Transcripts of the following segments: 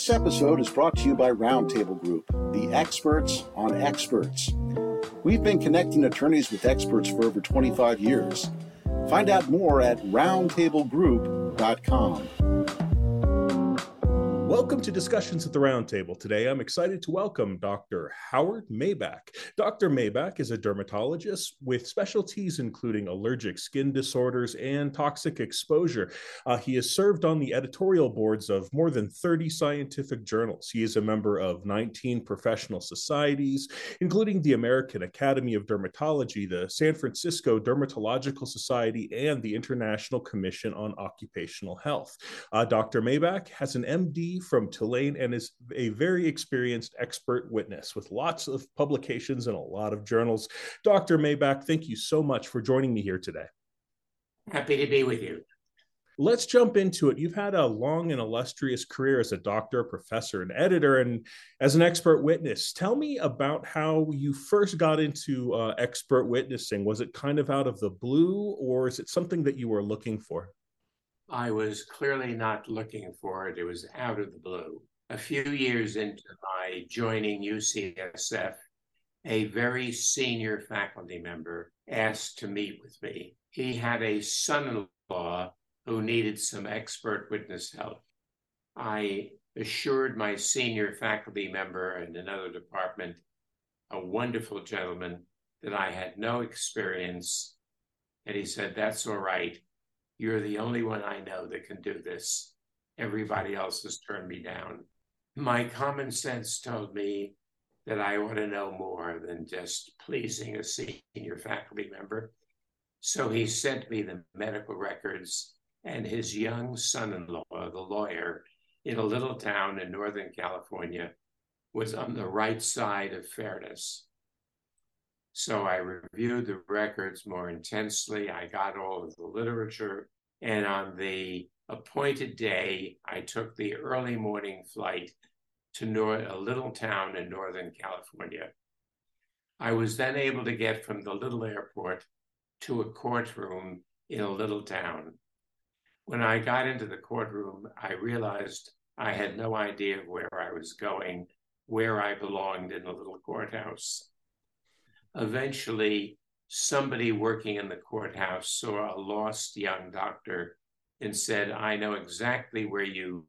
This episode is brought to you by Roundtable Group, the experts on experts. We've been connecting attorneys with experts for over 25 years. Find out more at roundtablegroup.com. Welcome to Discussions at the Roundtable. Today, I'm excited to welcome Dr. Howard Maibach. Dr. Maibach is a dermatologist with specialties including allergic skin disorders and toxic exposure. Uh, he has served on the editorial boards of more than 30 scientific journals. He is a member of 19 professional societies, including the American Academy of Dermatology, the San Francisco Dermatological Society, and the International Commission on Occupational Health. Uh, Dr. Maibach has an MD from Tulane and is a very experienced expert witness with lots of publications and a lot of journals. Dr. Maibach, thank you so much for joining me here today. Happy to be with you. Let's jump into it. You've had a long and illustrious career as a doctor, professor, and editor, and as an expert witness. Tell me about how you first got into uh, expert witnessing. Was it kind of out of the blue, or is it something that you were looking for? I was clearly not looking for it. It was out of the blue. A few years into my joining UCSF, a very senior faculty member asked to meet with me. He had a son in law who needed some expert witness help. I assured my senior faculty member in another department, a wonderful gentleman, that I had no experience. And he said, That's all right. You're the only one I know that can do this. Everybody else has turned me down. My common sense told me that I ought to know more than just pleasing a senior faculty member. So he sent me the medical records and his young son in law, the lawyer, in a little town in Northern California, was on the right side of fairness. So I reviewed the records more intensely. I got all of the literature. And on the appointed day, I took the early morning flight to nor- a little town in Northern California. I was then able to get from the little airport to a courtroom in a little town. When I got into the courtroom, I realized I had no idea where I was going, where I belonged in the little courthouse. Eventually, somebody working in the courthouse saw a lost young doctor and said, I know exactly where you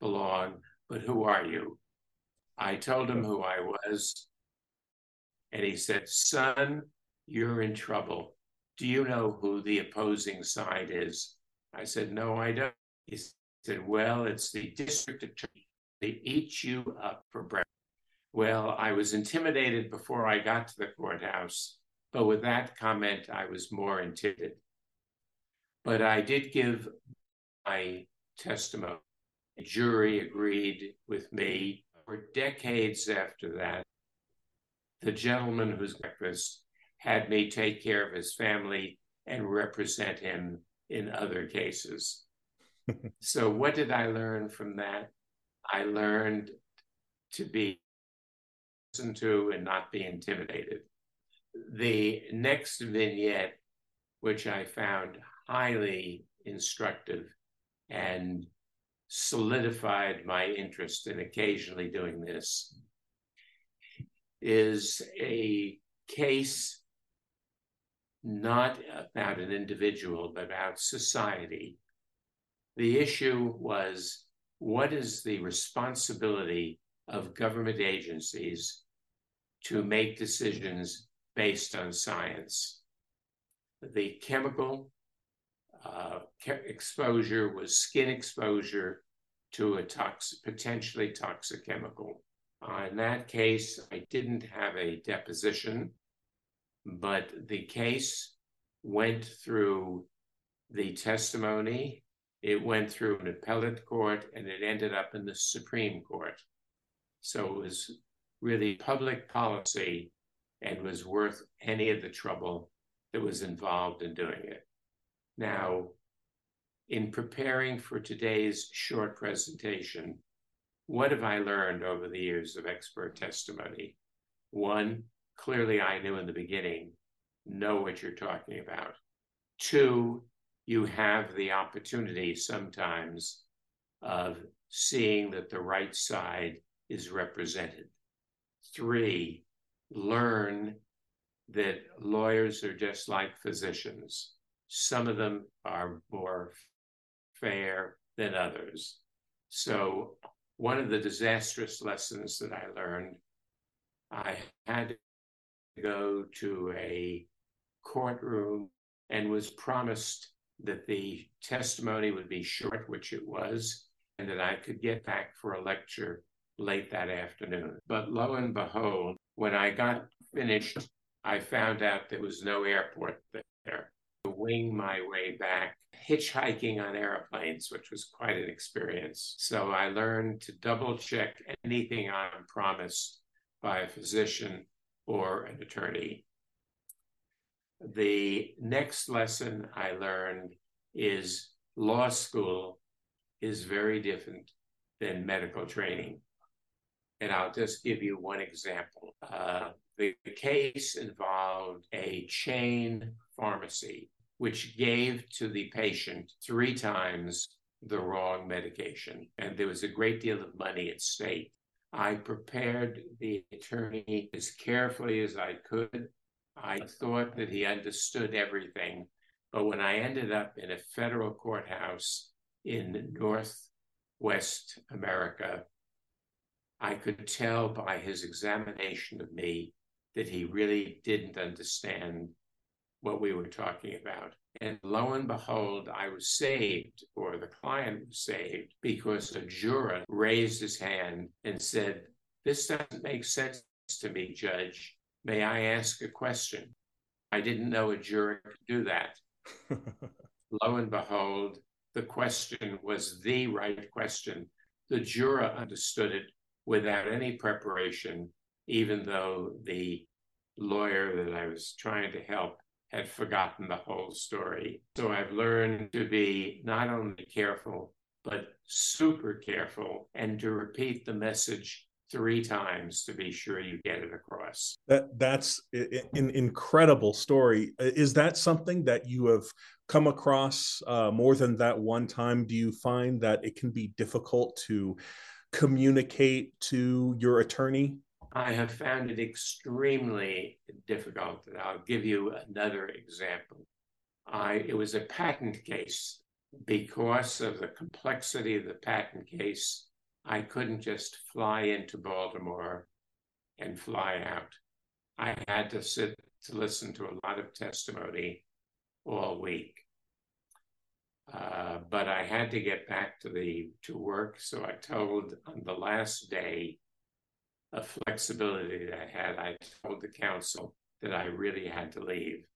belong, but who are you? I told him who I was. And he said, Son, you're in trouble. Do you know who the opposing side is? I said, No, I don't. He said, Well, it's the district attorney. They eat you up for breakfast. Well, I was intimidated before I got to the courthouse, but with that comment, I was more intimidated. But I did give my testimony. The jury agreed with me. For decades after that, the gentleman whose breakfast had me take care of his family and represent him in other cases. so, what did I learn from that? I learned to be to and not be intimidated. The next vignette, which I found highly instructive and solidified my interest in occasionally doing this, is a case not about an individual, but about society. The issue was what is the responsibility of government agencies to make decisions based on science. The chemical uh, exposure was skin exposure to a potentially toxic chemical. Uh, in that case, I didn't have a deposition, but the case went through the testimony, it went through an appellate court, and it ended up in the Supreme Court. So it was really public policy and was worth any of the trouble that was involved in doing it. Now, in preparing for today's short presentation, what have I learned over the years of expert testimony? One, clearly I knew in the beginning, know what you're talking about. Two, you have the opportunity sometimes of seeing that the right side is represented. Three, learn that lawyers are just like physicians. Some of them are more fair than others. So, one of the disastrous lessons that I learned, I had to go to a courtroom and was promised that the testimony would be short, which it was, and that I could get back for a lecture late that afternoon. But lo and behold, when I got finished, I found out there was no airport there. To wing my way back, hitchhiking on airplanes, which was quite an experience. So I learned to double check anything I'm promised by a physician or an attorney. The next lesson I learned is law school is very different than medical training. And I'll just give you one example. Uh, the case involved a chain pharmacy which gave to the patient three times the wrong medication. And there was a great deal of money at stake. I prepared the attorney as carefully as I could. I thought that he understood everything. But when I ended up in a federal courthouse in Northwest America, I could tell by his examination of me that he really didn't understand what we were talking about. And lo and behold, I was saved, or the client was saved, because a juror raised his hand and said, This doesn't make sense to me, Judge. May I ask a question? I didn't know a juror could do that. lo and behold, the question was the right question. The juror understood it without any preparation, even though the lawyer that I was trying to help had forgotten the whole story. So I've learned to be not only careful, but super careful and to repeat the message three times to be sure you get it across. That that's an incredible story. Is that something that you have come across uh, more than that one time? Do you find that it can be difficult to communicate to your attorney? I have found it extremely difficult. I'll give you another example. I, it was a patent case. Because of the complexity of the patent case, I couldn't just fly into Baltimore and fly out. I had to sit to listen to a lot of testimony all week. Uh, but I had to get back to the to work, so I told on the last day a flexibility that I had. I told the counsel that I really had to leave.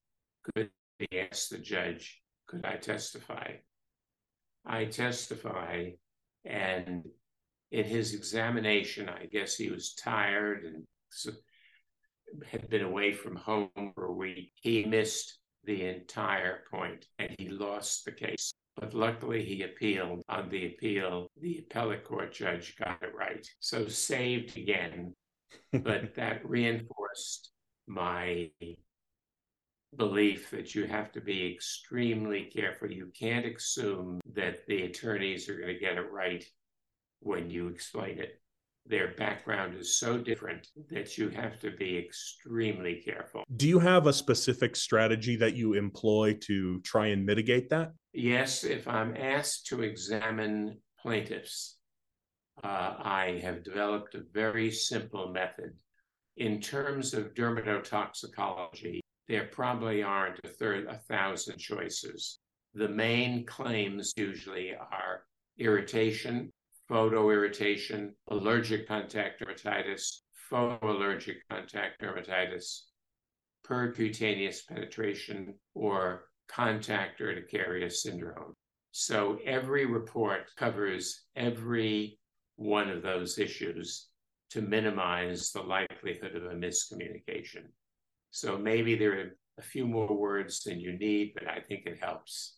Could he ask the judge, could I testify? I testify, and in his examination, I guess he was tired and had been away from home for a week. He missed the entire point and he lost the case. But luckily, he appealed. On the appeal, the appellate court judge got it right. So saved again. but that reinforced my belief that you have to be extremely careful. You can't assume that the attorneys are going to get it right when you explain it. Their background is so different that you have to be extremely careful. Do you have a specific strategy that you employ to try and mitigate that? Yes, if I'm asked to examine plaintiffs, uh, I have developed a very simple method. In terms of dermatotoxicology, there probably aren't a third, a thousand choices. The main claims usually are irritation, photoirritation, allergic contact dermatitis, photoallergic contact dermatitis, percutaneous penetration, or contact urticaria syndrome. So every report covers every one of those issues to minimize the likelihood of a miscommunication. So maybe there are a few more words than you need, but I think it helps.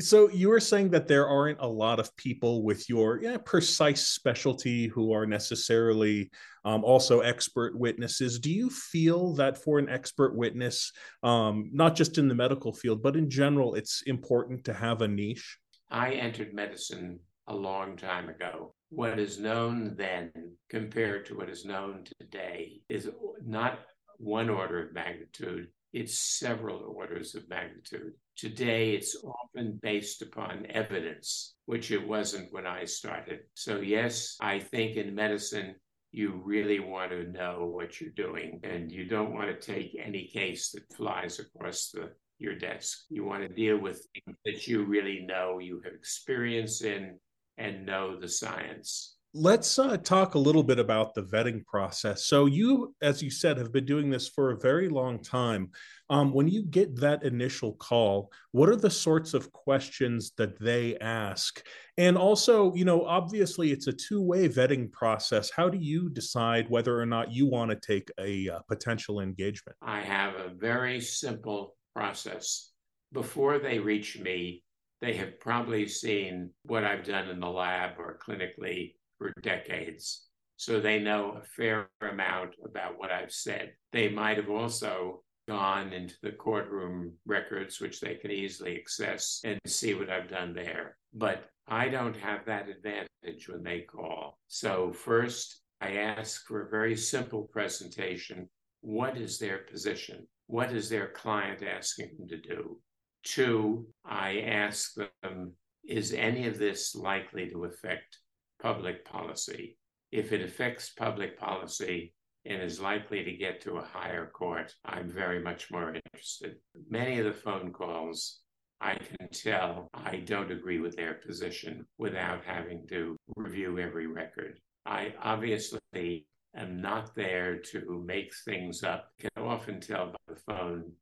So you were saying that there aren't a lot of people with your yeah, precise specialty who are necessarily um, also expert witnesses. Do you feel that for an expert witness, um, not just in the medical field, but in general, it's important to have a niche? I entered medicine a long time ago. What is known then compared to what is known today is not one order of magnitude, it's several orders of magnitude. Today, it's often based upon evidence, which it wasn't when I started. So, yes, I think in medicine, you really want to know what you're doing and you don't want to take any case that flies across the your desk. You want to deal with things that you really know, you have experience in, and know the science. Let's uh, talk a little bit about the vetting process. So, you, as you said, have been doing this for a very long time. Um, when you get that initial call, what are the sorts of questions that they ask? And also, you know, obviously it's a two way vetting process. How do you decide whether or not you want to take a uh, potential engagement? I have a very simple process. Before they reach me, they have probably seen what I've done in the lab or clinically for decades. So they know a fair amount about what I've said. They might have also gone into the courtroom records, which they can easily access and see what I've done there. But I don't have that advantage when they call. So, first, I ask for a very simple presentation. What is their position? What is their client asking them to do? Two, I ask them, is any of this likely to affect public policy. If it affects public policy and is likely to get to a higher court, I'm very much more interested. Many of the phone calls, I can tell I don't agree with their position without having to review every record. I obviously am not there to make things up. I can often tell by the phone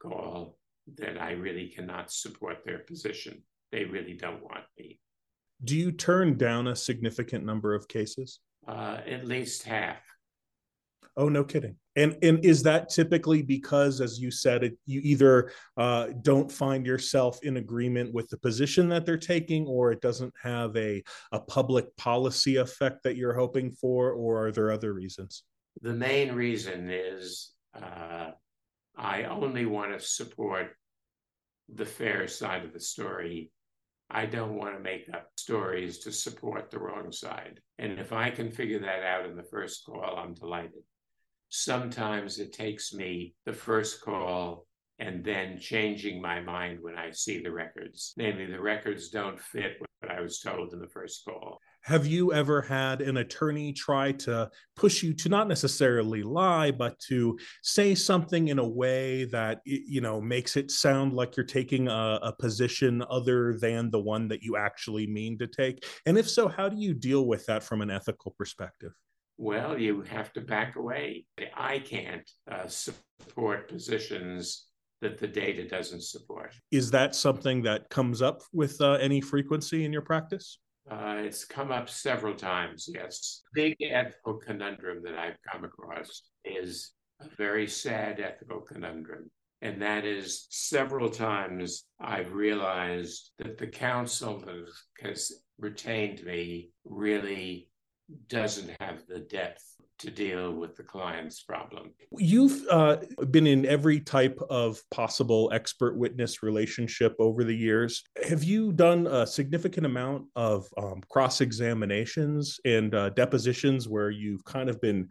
call that I really cannot support their position. They really don't want me. Do you turn down a significant number of cases? Uh, at least half. Oh, no kidding. And and is that typically because, as you said, it, you either uh, don't find yourself in agreement with the position that they're taking, or it doesn't have a a public policy effect that you're hoping for, or are there other reasons? The main reason is uh, I only want to support the fair side of the story I don't want to make up stories to support the wrong side. And if I can figure that out in the first call, I'm delighted. Sometimes it takes me the first call and then changing my mind when I see the records. Namely, the records don't fit what I was told in the first call. Have you ever had an attorney try to push you to not necessarily lie, but to say something in a way that you know makes it sound like you're taking a, a position other than the one that you actually mean to take? And if so, how do you deal with that from an ethical perspective? Well, you have to back away. I can't uh, support positions that the data doesn't support. Is that something that comes up with uh, any frequency in your practice? Uh, it's come up several times, yes. Big ethical conundrum that I've come across is a very sad ethical conundrum. And that is several times I've realized that the counsel that has retained me really doesn't have the depth to deal with the client's problem. You've uh, been in every type of possible expert witness relationship over the years. Have you done a significant amount of um, cross examinations and uh, depositions where you've kind of been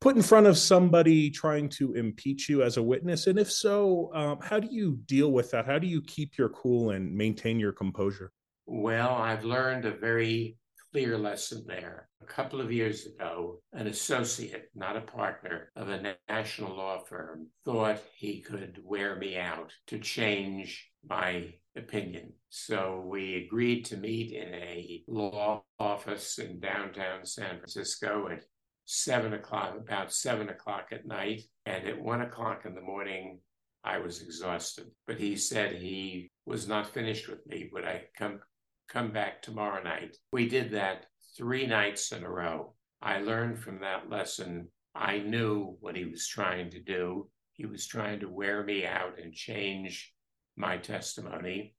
put in front of somebody trying to impeach you as a witness? And if so, um, how do you deal with that? How do you keep your cool and maintain your composure? Well, I've learned a very clear lesson there. A couple of years ago, an associate, not a partner, of a national law firm thought he could wear me out to change my opinion. So we agreed to meet in a law office in downtown San Francisco at seven o'clock, about seven o'clock at night. And at one o'clock in the morning, I was exhausted. But he said he was not finished with me. Would I come come back tomorrow night. We did that three nights in a row. I learned from that lesson. I knew what he was trying to do. He was trying to wear me out and change my testimony,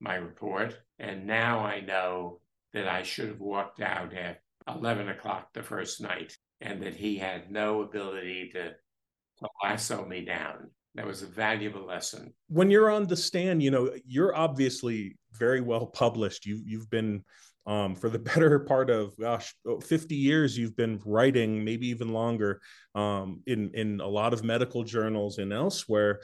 my report. And now I know that I should have walked out at 11 o'clock the first night and that he had no ability to, to lasso me down. That was a valuable lesson. When you're on the stand, you know, you're obviously very well published. You you've been um, for the better part of gosh 50 years you've been writing maybe even longer um, in in a lot of medical journals and elsewhere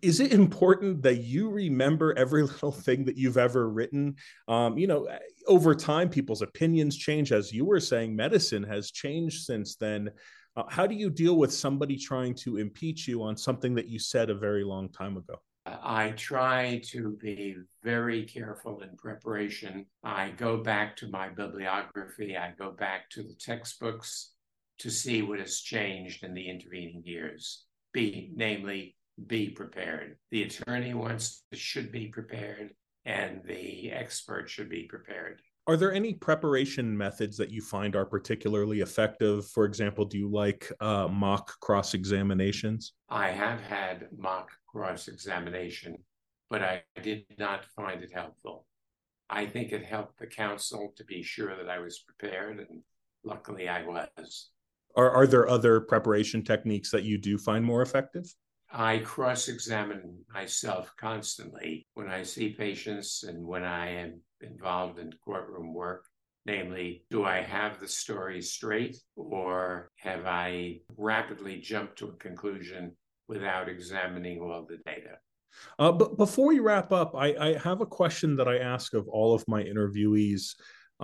is it important that you remember every little thing that you've ever written um, you know over time people's opinions change as you were saying medicine has changed since then uh, how do you deal with somebody trying to impeach you on something that you said a very long time ago I try to be very careful in preparation. I go back to my bibliography, I go back to the textbooks to see what has changed in the intervening years. Be, namely, be prepared. The attorney wants should be prepared, and the expert should be prepared. Are there any preparation methods that you find are particularly effective? For example, do you like uh, mock cross examinations? I have had mock cross examination, but I did not find it helpful. I think it helped the counsel to be sure that I was prepared, and luckily I was. Are, are there other preparation techniques that you do find more effective? I cross examine myself constantly when I see patients and when I am involved in courtroom work. Namely, do I have the story straight or have I rapidly jumped to a conclusion without examining all the data? Uh, but before we wrap up, I, I, have a question that I ask of all of my interviewees,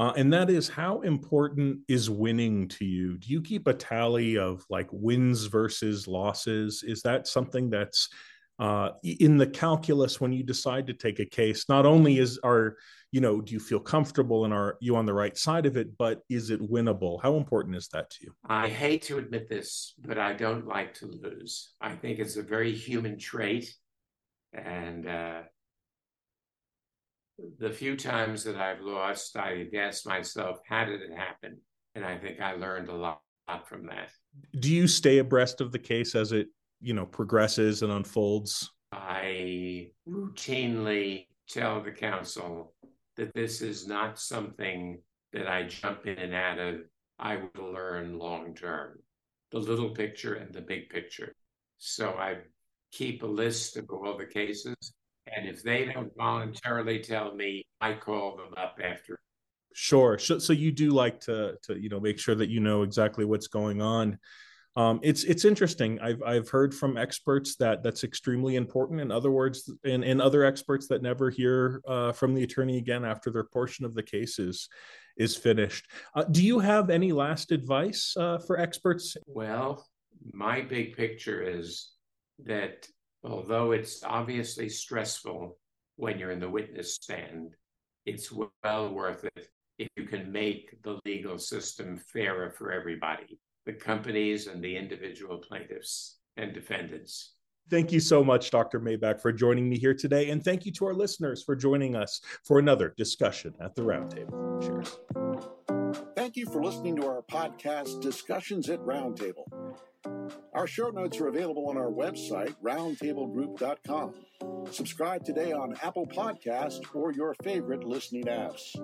uh, and that is how important is winning to you? Do you keep a tally of like wins versus losses? Is that something that's uh, in the calculus when you decide to take a case? Not only is are you know, do you feel comfortable and are you on the right side of it, but is it winnable? How important is that to you? I hate to admit this, but I don't like to lose. I think it's a very human trait. And uh, the few times that I've lost, I ask myself, how did it happen? And I think I learned a lot from that. Do you stay abreast of the case as it, you know, progresses and unfolds? I routinely tell the counsel that this is not something that I jump in and out of. I will learn long term, the little picture and the big picture. So I keep a list of all the cases. And if they don't voluntarily tell me, I call them up after. Sure. So, so you do like to, to, you know, make sure that you know exactly what's going on um, it's it's interesting. I've I've heard from experts that that's extremely important. In other words, and, and other experts that never hear uh, from the attorney again after their portion of the case is is finished. Uh, do you have any last advice uh, for experts? Well, my big picture is that although it's obviously stressful when you're in the witness stand, it's well worth it if you can make the legal system fairer for everybody the companies and the individual plaintiffs and defendants. Thank you so much, Dr. Maibach, for joining me here today. And thank you to our listeners for joining us for another discussion at the Roundtable. Cheers. Thank you for listening to our podcast, Discussions at Roundtable. Our show notes are available on our website, roundtablegroup.com. Subscribe today on Apple Podcast or your favorite listening apps.